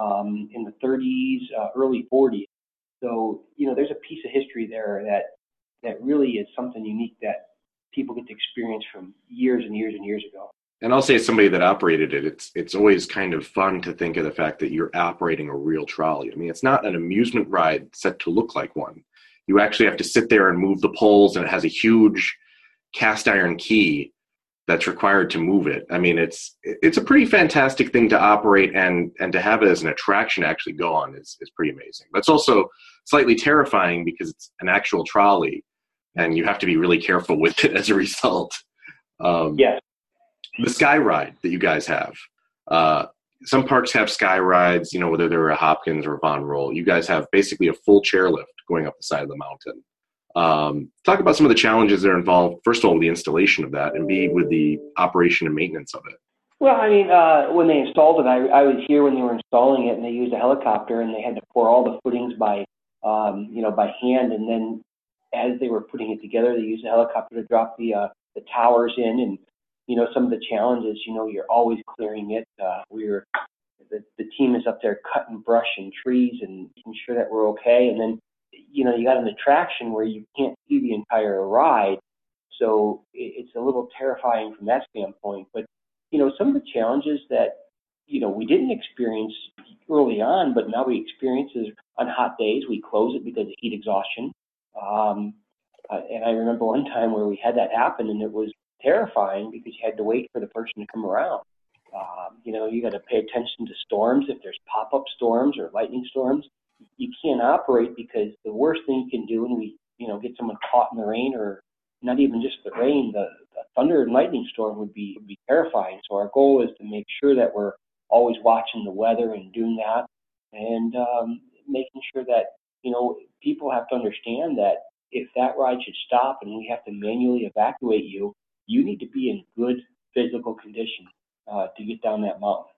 B: um, in the 30s, uh, early 40s. So, you know, there's a piece of history there that that really is something unique that people get to experience from years and years and years ago
A: and I'll say as somebody that operated it, it's it's always kind of fun to think of the fact that you're operating a real trolley. I mean, it's not an amusement ride set to look like one. You actually have to sit there and move the poles, and it has a huge cast iron key that's required to move it. I mean, it's it's a pretty fantastic thing to operate and and to have it as an attraction to actually go on is is pretty amazing. That's also slightly terrifying because it's an actual trolley, and you have to be really careful with it as a result.
B: Um, yes
A: the sky ride that you guys have. Uh, some parks have sky rides, you know, whether they're a Hopkins or a Von Roll. You guys have basically a full chairlift going up the side of the mountain. Um, talk about some of the challenges that are involved. First of all, the installation of that, and B, with the operation and maintenance of it.
B: Well, I mean, uh, when they installed it, I, I was here when they were installing it, and they used a helicopter, and they had to pour all the footings by, um, you know, by hand, and then as they were putting it together, they used a helicopter to drop the uh, the towers in and you know, some of the challenges, you know, you're always clearing it. Uh, we're the, the team is up there cutting brush and trees and making sure that we're okay. And then, you know, you got an attraction where you can't see the entire ride, so it's a little terrifying from that standpoint. But you know, some of the challenges that you know we didn't experience early on, but now we experience is on hot days we close it because of heat exhaustion. Um, uh, and I remember one time where we had that happen, and it was terrifying because you had to wait for the person to come around. Um, you know, you got to pay attention to storms. If there's pop-up storms or lightning storms, you can't operate because the worst thing you can do when we, you know, get someone caught in the rain or not even just the rain, the, the thunder and lightning storm would be would be terrifying. So our goal is to make sure that we're always watching the weather and doing that, and um, making sure that you know people have to understand that if that ride should stop and we have to manually evacuate you, you need to be in good physical condition uh, to get down that mountain.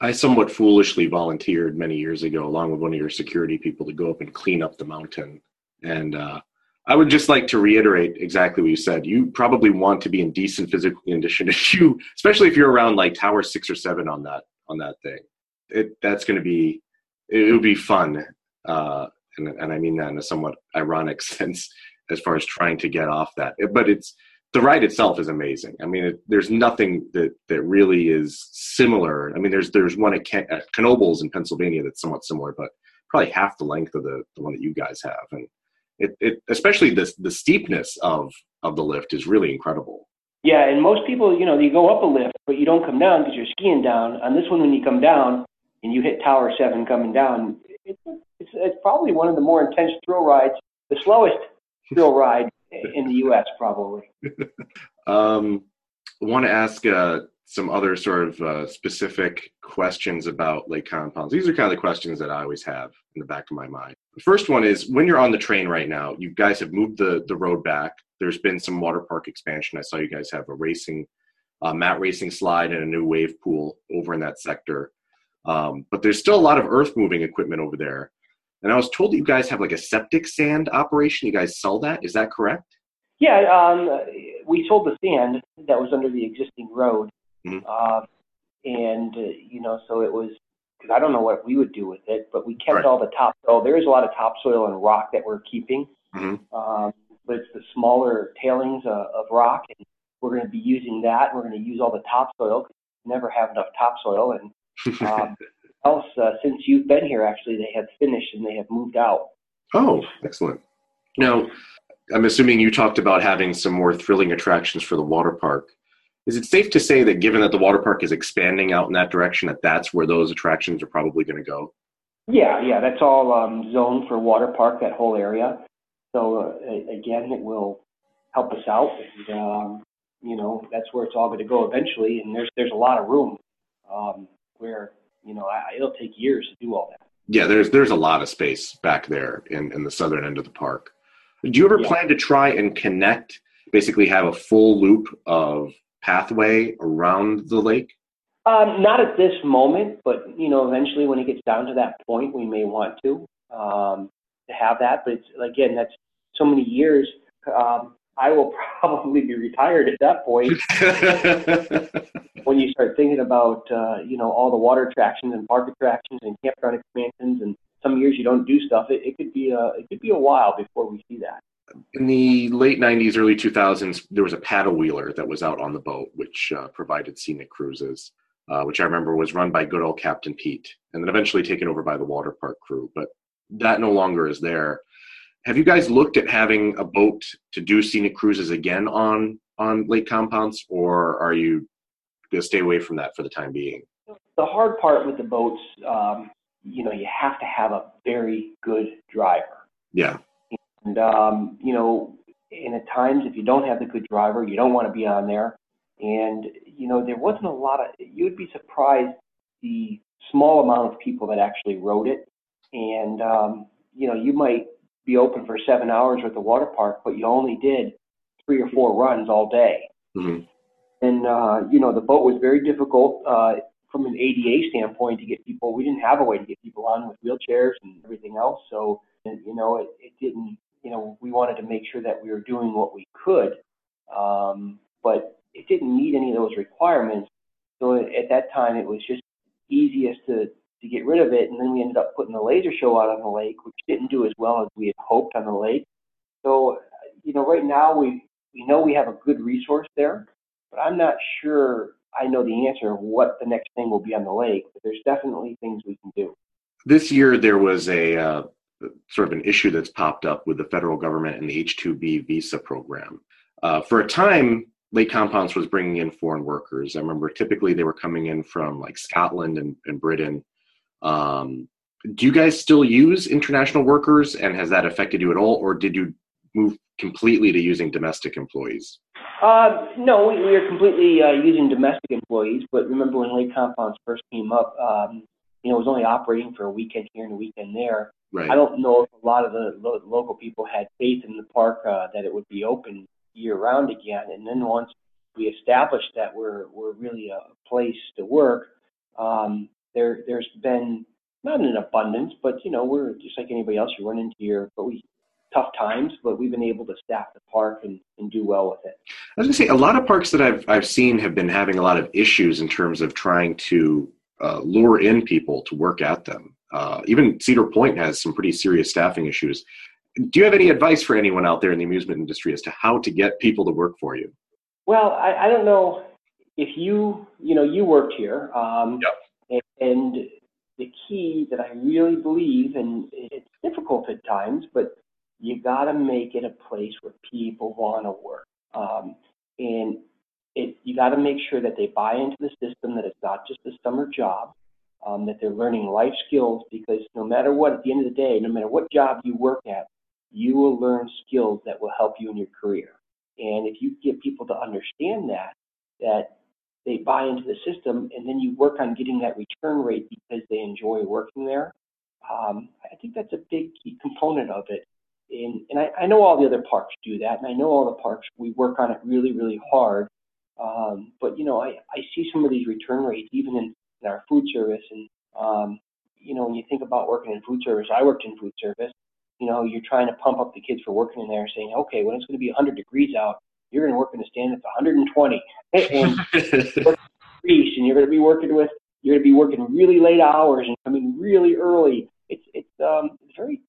A: I somewhat foolishly volunteered many years ago, along with one of your security people, to go up and clean up the mountain. And uh, I would just like to reiterate exactly what you said. You probably want to be in decent physical condition if you, especially if you're around like tower six or seven on that on that thing. It that's going to be it would be fun, uh, and and I mean that in a somewhat ironic sense as far as trying to get off that. But it's the ride itself is amazing. I mean, it, there's nothing that that really is similar. I mean, there's there's one at, Ken, at Knoebels in Pennsylvania that's somewhat similar, but probably half the length of the, the one that you guys have, and it, it especially the the steepness of of the lift is really incredible.
B: Yeah, and most people, you know, you go up a lift, but you don't come down because you're skiing down. On this one, when you come down and you hit Tower Seven coming down, it's, it's, it's probably one of the more intense thrill rides, the slowest thrill ride in the U.S. probably.
A: um, I want to ask uh, some other sort of uh, specific questions about Lake Compounce. These are kind of the questions that I always have in the back of my mind. The first one is when you're on the train right now, you guys have moved the, the road back. There's been some water park expansion. I saw you guys have a racing, uh, mat racing slide and a new wave pool over in that sector. Um, but there's still a lot of earth moving equipment over there. And I was told that you guys have like a septic sand operation. You guys sell that. Is that correct?
B: Yeah, um, we sold the sand that was under the existing road. Mm-hmm. Uh, and, uh, you know, so it was, because I don't know what we would do with it, but we kept right. all the topsoil. There is a lot of topsoil and rock that we're keeping. Mm-hmm. Um, but it's the smaller tailings uh, of rock. And we're going to be using that. We're going to use all the topsoil. Cause Never have enough topsoil. And um, else, uh, since you've been here, actually, they have finished and they have moved out.
A: Oh, excellent. Now, I'm assuming you talked about having some more thrilling attractions for the water park. Is it safe to say that given that the water park is expanding out in that direction, that that's where those attractions are probably going to go?
B: Yeah, yeah, that's all um, zoned for water park, that whole area. So uh, again, it will help us out, and um, you know that's where it's all going to go eventually. And there's there's a lot of room um, where you know I, it'll take years to do all that.
A: Yeah, there's there's a lot of space back there in in the southern end of the park. Do you ever yeah. plan to try and connect, basically have a full loop of pathway around the lake?
B: Um, not at this moment, but you know, eventually when it gets down to that point, we may want to um, to have that. But it's, again, that's so many years. Um, I will probably be retired at that point. when you start thinking about uh, you know all the water attractions and park attractions and campground expansions and some years you don't do stuff. It, it could be a it could be a while before we see that.
A: In the late '90s, early 2000s, there was a paddle wheeler that was out on the boat, which uh, provided scenic cruises, uh, which I remember was run by good old Captain Pete, and then eventually taken over by the water park crew. But that no longer is there. Have you guys looked at having a boat to do scenic cruises again on on Lake Compounce, or are you going to stay away from that for the time being?
B: The hard part with the boats, um, you know, you have to have a very good driver.
A: Yeah.
B: And, um, you know, and at times if you don't have the good driver, you don't want to be on there. And, you know, there wasn't a lot of, you would be surprised the small amount of people that actually rode it. And, um, you know, you might be open for seven hours at the water park, but you only did three or four runs all day. Mm-hmm. And, uh, you know, the boat was very difficult. Uh, from an ADA standpoint to get people. We didn't have a way to get people on with wheelchairs and everything else. So, you know, it, it didn't. You know, we wanted to make sure that we were doing what we could, um, but it didn't meet any of those requirements. So at that time, it was just easiest to to get rid of it. And then we ended up putting the laser show out on the lake, which didn't do as well as we had hoped on the lake. So, you know, right now we we know we have a good resource there, but I'm not sure I know the answer of what the next thing will be on the lake, but there's definitely things we can do.
A: This year, there was a uh, sort of an issue that's popped up with the federal government and the H-2B visa program. Uh, for a time, Lake Compounce was bringing in foreign workers. I remember typically they were coming in from like Scotland and, and Britain. Um, do you guys still use international workers, and has that affected you at all, or did you move completely to using domestic employees?
B: Uh, no, we, we are completely uh, using domestic employees. But remember when Lake Compounce first came up, um, you know, it was only operating for a weekend here and a weekend there.
A: Right.
B: I don't know if a lot of the lo- local people had faith in the park uh, that it would be open year round again. And then once we established that we're we're really a place to work, um, there there's been not an abundance, but you know we're just like anybody else. You run into your, but we tough times, but we've been able to staff the park and, and do well with it.
A: I was going to say, a lot of parks that I've, I've seen have been having a lot of issues in terms of trying to uh, lure in people to work at them. Uh, even Cedar Point has some pretty serious staffing issues. Do you have any advice for anyone out there in the amusement industry as to how to get people to work for you?
B: Well, I, I don't know if you, you know, you worked here. Um,
A: yep.
B: And, the key that I really believe, and it's difficult at times, but you got to make it a place where people want to work. Um, and you got to make sure that they buy into the system, that it's not just a summer job, um, that they're learning life skills because no matter what, at the end of the day, no matter what job you work at, you will learn skills that will help you in your career. And if you get people to understand that, that they buy into the system and then you work on getting that return rate because they enjoy working there, um, I think that's a big key component of it. And, and I, I know all the other parks do that, and I know all the parks, we work on it really, really hard. Um, but, you know, I, I see some of these return rates even in, in our food service. And, um, you know, when you think about working in food service, I worked in food service, you know, you're trying to pump up the kids for working in there saying, okay, when it's going to be 100 degrees out, you're going to work in a stand that's 120. and and you're going to be working with, you're going to be working really late hours and coming really early. It's, it's, um, it's very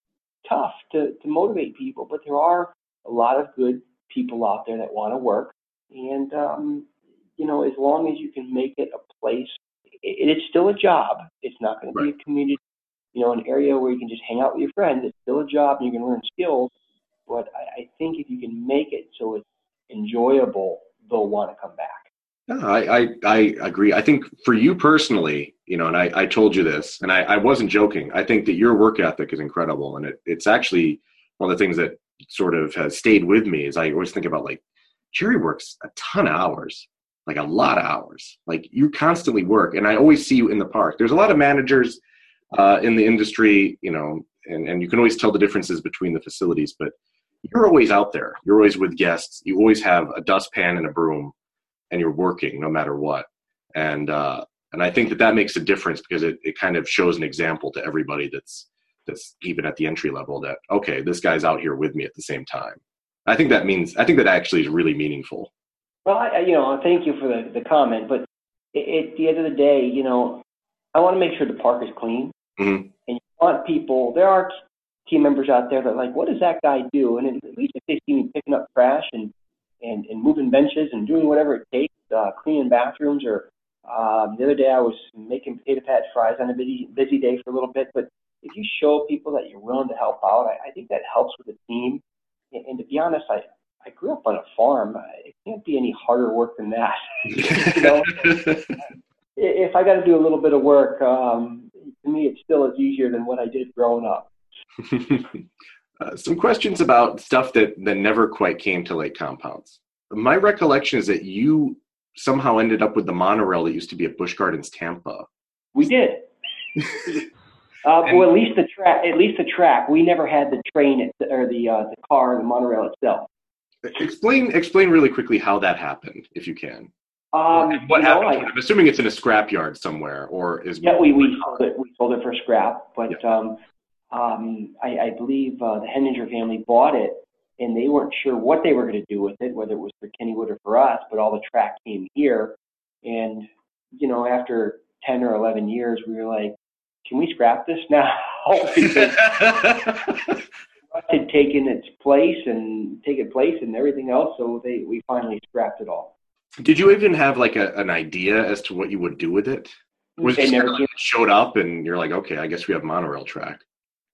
B: tough to, to motivate people, but there are a lot of good people out there that want to work. And, um, you know, as long as you can make it a place, it, it's still a job. It's not going to be a community, you know, an area where you can just hang out with your friends. It's still a job and you can learn skills. But I, I think if you can make it so it's enjoyable, they'll want to come back.
A: I, I, I agree. I think for you personally, you know, and I, I told you this, and I, I wasn't joking. I think that your work ethic is incredible, and it, it's actually one of the things that sort of has stayed with me. Is I always think about like Jerry works a ton of hours, like a lot of hours. Like you constantly work, and I always see you in the park. There's a lot of managers uh, in the industry, you know, and, and you can always tell the differences between the facilities, but you're always out there. You're always with guests. You always have a dustpan and a broom, and you're working no matter what. And uh, and I think that that makes a difference because it, it kind of shows an example to everybody that's that's even at the entry level that okay, this guy's out here with me at the same time. I think that means I think that actually is really meaningful.
B: Well, I, you know, thank you for the, the comment, but at the end of the day, you know, I want to make sure the park is clean,
A: mm-hmm.
B: and you want people. There are team members out there that are like, what does that guy do? And at least if they see me picking up trash and and, and moving benches and doing whatever it takes, uh, cleaning bathrooms, or um, the other day I was making potato patch fries on a busy busy day for a little bit. But if you show people that you're willing to help out, I, I think that helps with the team. And, and to be honest, I I grew up on a farm. It can't be any harder work than that. you know, if I got to do a little bit of work, um, to me, it still is easier than what I did growing up.
A: uh, some questions about stuff that, that never quite came to Lake Compounce. My recollection is that you somehow ended up with the monorail that used to be at Busch Gardens Tampa.
B: We did. uh, and, well, at least the track. At least the track. We never had the train or the uh, the car, the monorail itself.
A: Explain explain really quickly how that happened, if you can.
B: Um,
A: what happened? Know, I, I'm assuming it's in a scrapyard somewhere, or is
B: yeah, we we sold it. We sold it for scrap, but yeah. um, um, I, I believe uh, the Henninger family bought it, and they weren't sure what they were going to do with it, whether it was for Kennywood or for us. But all the track came here, and you know, after ten or eleven years, we were like, "Can we scrap this now?" because had taken its place and taken place and everything else, so they we finally scrapped it all.
A: Did you even have like a, an idea as to what you would do with it? Was it never like showed up and you're like, okay, I guess we have monorail track.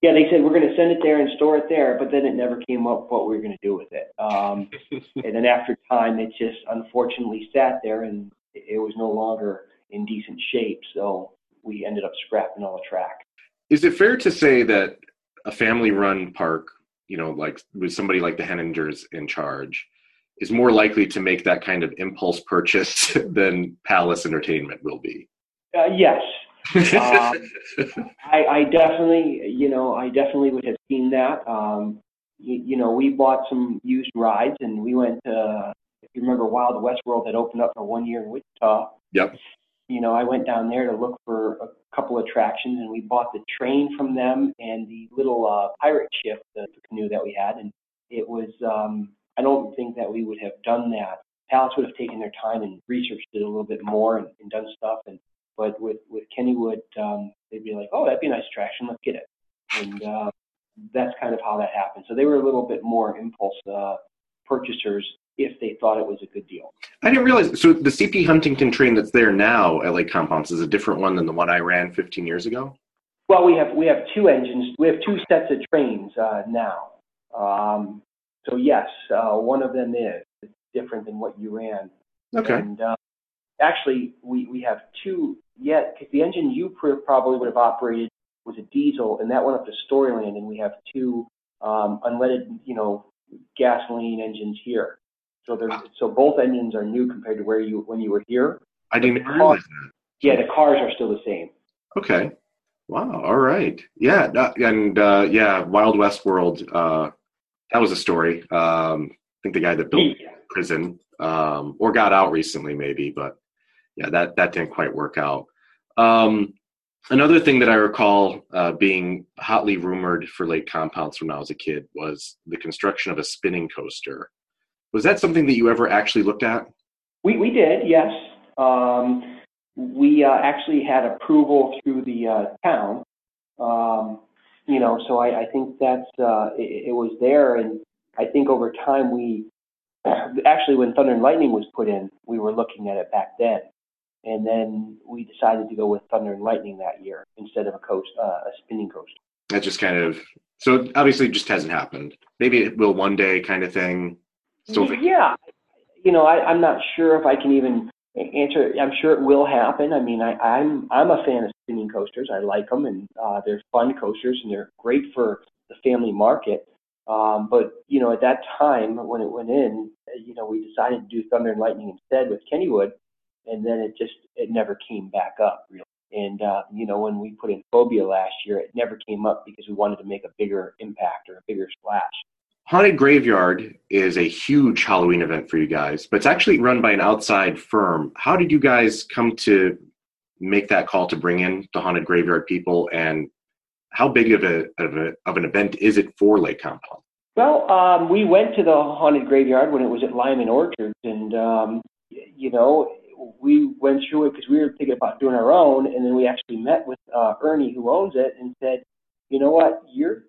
B: Yeah, they said we're going to send it there and store it there, but then it never came up what we were going to do with it. Um, and then after time, it just unfortunately sat there and it was no longer in decent shape. So we ended up scrapping all the track.
A: Is it fair to say that a family-run park, you know, like with somebody like the Henningers in charge, is more likely to make that kind of impulse purchase than Palace Entertainment will be?
B: Uh, yes, um, I, I definitely, you know, I definitely would have seen that. Um, you, you know, we bought some used rides, and we went to, if you remember, Wild West World that opened up for one year in Wichita.
A: Yep.
B: You know, I went down there to look for a couple attractions, and we bought the train from them and the little uh, pirate ship, the, the canoe that we had, and it was. Um, I don't think that we would have done that. Palace would have taken their time and researched it a little bit more and, and done stuff, and but with with Kennywood, um, they'd be like, "Oh, that'd be a nice attraction. Let's get it." And uh, that's kind of how that happened. So they were a little bit more impulse uh, purchasers if they thought it was a good deal.
A: I didn't realize. So the CP Huntington train that's there now at Lake Compounce is a different one than the one I ran 15 years ago.
B: Well, we have we have two engines. We have two sets of trains uh, now. Um, so yes, uh, one of them is different than what you ran.
A: Okay.
B: And uh, actually, we, we have two yet, because the engine you probably would have operated was a diesel, and that went up to Storyland, and we have two um, unleaded, you know, gasoline engines here. So so both engines are new compared to where you when you were here.
A: I didn't realize that.
B: Yeah, the cars are still the same.
A: Okay. Wow. All right. Yeah. And uh, yeah, Wild West World. Uh, that was a story. Um, I think the guy that built yeah. prison um, or got out recently, maybe, but yeah, that that didn't quite work out. Um, another thing that I recall uh, being hotly rumored for Lake Compounce when I was a kid was the construction of a spinning coaster. Was that something that you ever actually looked at?
B: We we did, yes. Um, we uh, actually had approval through the uh, town. Um, you know, so I, I think that's uh, it, it was there, and I think over time we actually when Thunder and Lightning was put in, we were looking at it back then, and then we decided to go with Thunder and Lightning that year instead of a coast uh, a spinning coaster.
A: That just kind of so obviously just hasn't happened. Maybe it will one day, kind of thing.
B: Still yeah, you know, I, I'm not sure if I can even answer. I'm sure it will happen. I mean, I, I'm I'm a fan of spinning coasters. I like them, and uh, they're fun coasters, and they're great for the family market. Um, but you know, at that time when it went in, you know, we decided to do Thunder and Lightning instead with Kennywood, and then it just it never came back up really. And uh, you know, when we put in Phobia last year, it never came up because we wanted to make a bigger impact or a bigger splash.
A: Haunted Graveyard is a huge Halloween event for you guys, but it's actually run by an outside firm. How did you guys come to make that call to bring in the Haunted Graveyard people, and how big of a of, a, of an event is it for Lake Compounce?
B: Well, um, we went to the Haunted Graveyard when it was at Lyman Orchards, and um, you know we went through it because we were thinking about doing our own, and then we actually met with uh, Ernie, who owns it, and said, "You know what? You're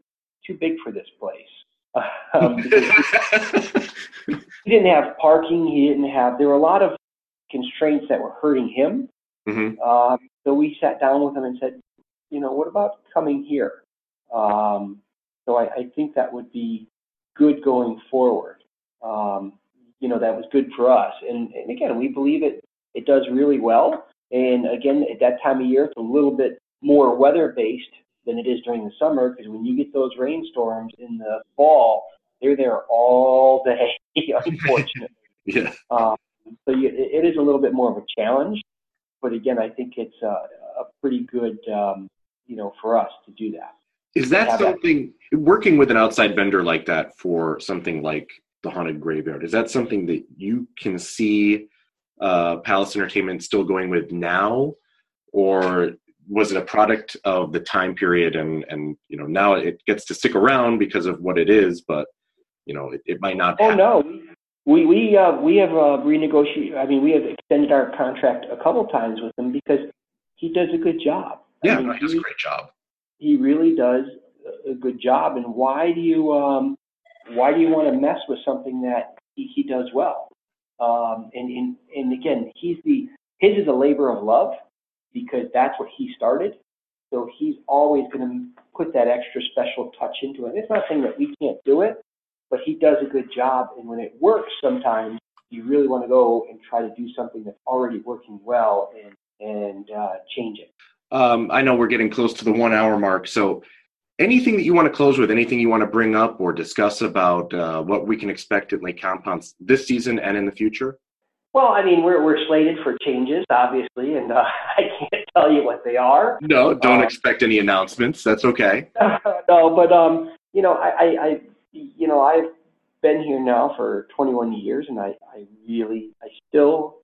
B: too big for this place." Um, he didn't have parking. He didn't have. There were a lot of constraints that were hurting him. Mm-hmm. Um, so we sat down with him and said, you know, what about coming here? Um, so I, I think that would be good going forward. Um, you know, that was good for us. And, and again, we believe it it does really well. And again, at that time of year, it's a little bit more weather based than it is during the summer because when you get those rainstorms in the fall, they're there all day, unfortunately.
A: yeah.
B: Um, so you, it is a little bit more of a challenge, but again, I think it's a, a pretty good, um, you know, for us to do that.
A: Is that something that. working with an outside vendor like that for something like the haunted graveyard? Is that something that you can see uh, Palace Entertainment still going with now, or was it a product of the time period and and you know now it gets to stick around because of what it is but you know it, it might not
B: oh happen. no. We we uh, we have uh, renegotiated i mean we have extended our contract a couple times with him because he does a good job.
A: Yeah
B: I mean,
A: he does a great job.
B: he really does a good job. And why do you um why do you want to mess with something that he, he does well um and, and and again he's the his is a labor of love because that's what he started. So he's always going to put that extra special touch into it. It's not saying that we can't do it, but he does a good job. And when it works, sometimes you really want to go and try to do something that's already working well and and uh, change it.
A: Um, I know we're getting close to the one hour mark, so anything that you want to close with, anything you want to bring up or discuss about uh, what we can expect at Lake Compounce this season and in the future?
B: Well, I mean, we're we're slated for changes, obviously, and uh, I can't tell you what they are.
A: No, don't um, expect any announcements. That's okay.
B: no, but um, you know, I, I, I, you know, I've been here now for 21 years, and I, I really, I still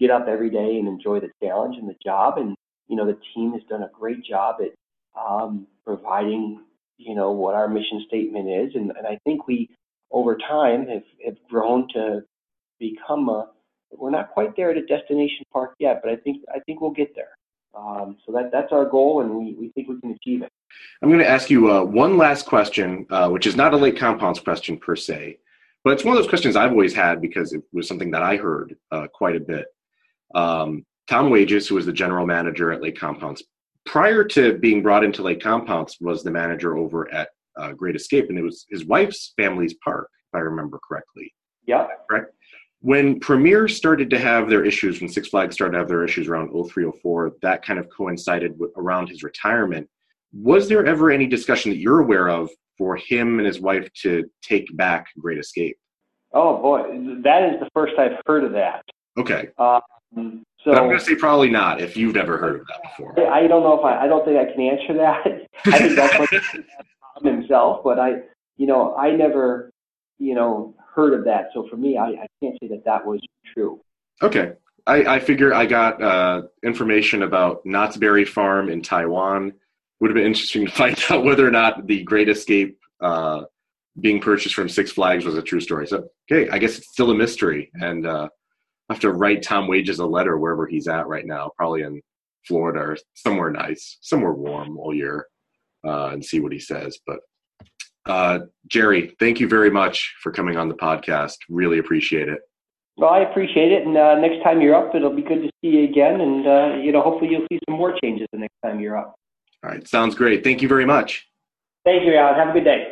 B: get up every day and enjoy the challenge and the job, and you know, the team has done a great job at um, providing, you know, what our mission statement is, and, and I think we, over time, have have grown to become a we're not quite there at a destination park yet, but I think I think we'll get there. Um, so that that's our goal, and we, we think we can achieve it.
A: I'm going to ask you uh, one last question, uh, which is not a Lake Compounce question per se, but it's one of those questions I've always had because it was something that I heard uh, quite a bit. Um, Tom Wages, who was the general manager at Lake Compounce, prior to being brought into Lake Compounce, was the manager over at uh, Great Escape, and it was his wife's family's park, if I remember correctly.
B: Yeah.
A: Correct when Premier started to have their issues, when Six Flags started to have their issues around 0304, that kind of coincided with, around his retirement. Was there ever any discussion that you're aware of for him and his wife to take back Great Escape?
B: Oh boy, that is the first I've heard of that.
A: Okay.
B: Um, so
A: but I'm going to say probably not if you've never heard of that before.
B: I don't know if I, I don't think I can answer that. I think that's what Tom himself, but I, you know, I never, you know, heard of that. So for me, I, I can't say that that was true.
A: Okay. I, I figure I got uh, information about Knott's Berry Farm in Taiwan. Would have been interesting to find out whether or not the Great Escape uh, being purchased from Six Flags was a true story. So, okay, I guess it's still a mystery. And uh, have to write Tom Wages a letter wherever he's at right now, probably in Florida or somewhere nice, somewhere warm all year, uh, and see what he says. But uh, Jerry, thank you very much for coming on the podcast. Really appreciate it.
B: Well, I appreciate it, and uh, next time you're up, it'll be good to see you again, and uh, you know, hopefully, you'll see some more changes the next time you're up.
A: All right, sounds great. Thank you very much.
B: Thank you, Alan. Have a good day.